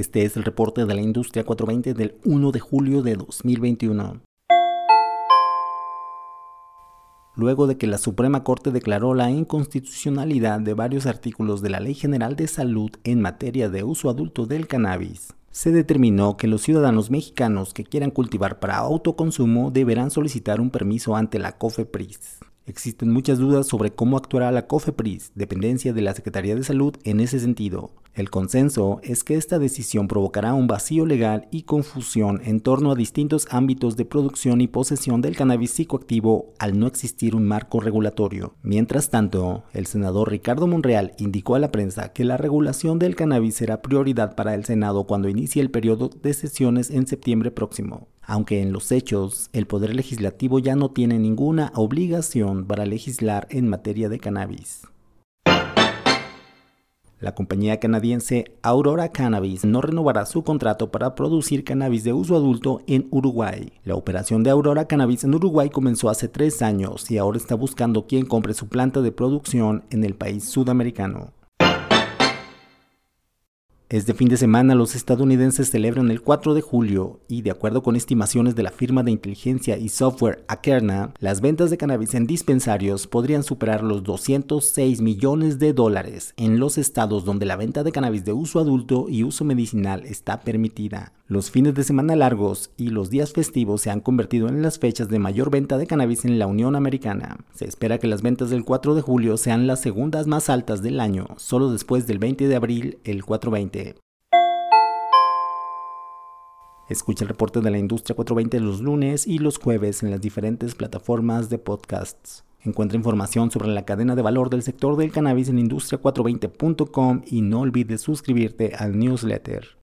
Este es el reporte de la industria 420 del 1 de julio de 2021. Luego de que la Suprema Corte declaró la inconstitucionalidad de varios artículos de la Ley General de Salud en materia de uso adulto del cannabis, se determinó que los ciudadanos mexicanos que quieran cultivar para autoconsumo deberán solicitar un permiso ante la COFEPRIS. Existen muchas dudas sobre cómo actuará la COFEPRIS, dependencia de la Secretaría de Salud, en ese sentido. El consenso es que esta decisión provocará un vacío legal y confusión en torno a distintos ámbitos de producción y posesión del cannabis psicoactivo al no existir un marco regulatorio. Mientras tanto, el senador Ricardo Monreal indicó a la prensa que la regulación del cannabis será prioridad para el Senado cuando inicie el periodo de sesiones en septiembre próximo aunque en los hechos el Poder Legislativo ya no tiene ninguna obligación para legislar en materia de cannabis. La compañía canadiense Aurora Cannabis no renovará su contrato para producir cannabis de uso adulto en Uruguay. La operación de Aurora Cannabis en Uruguay comenzó hace tres años y ahora está buscando quien compre su planta de producción en el país sudamericano. Este fin de semana los estadounidenses celebran el 4 de julio y de acuerdo con estimaciones de la firma de inteligencia y software Akerna, las ventas de cannabis en dispensarios podrían superar los 206 millones de dólares en los estados donde la venta de cannabis de uso adulto y uso medicinal está permitida. Los fines de semana largos y los días festivos se han convertido en las fechas de mayor venta de cannabis en la Unión Americana. Se espera que las ventas del 4 de julio sean las segundas más altas del año, solo después del 20 de abril, el 420. Escucha el reporte de la industria 420 los lunes y los jueves en las diferentes plataformas de podcasts. Encuentra información sobre la cadena de valor del sector del cannabis en industria420.com y no olvides suscribirte al newsletter.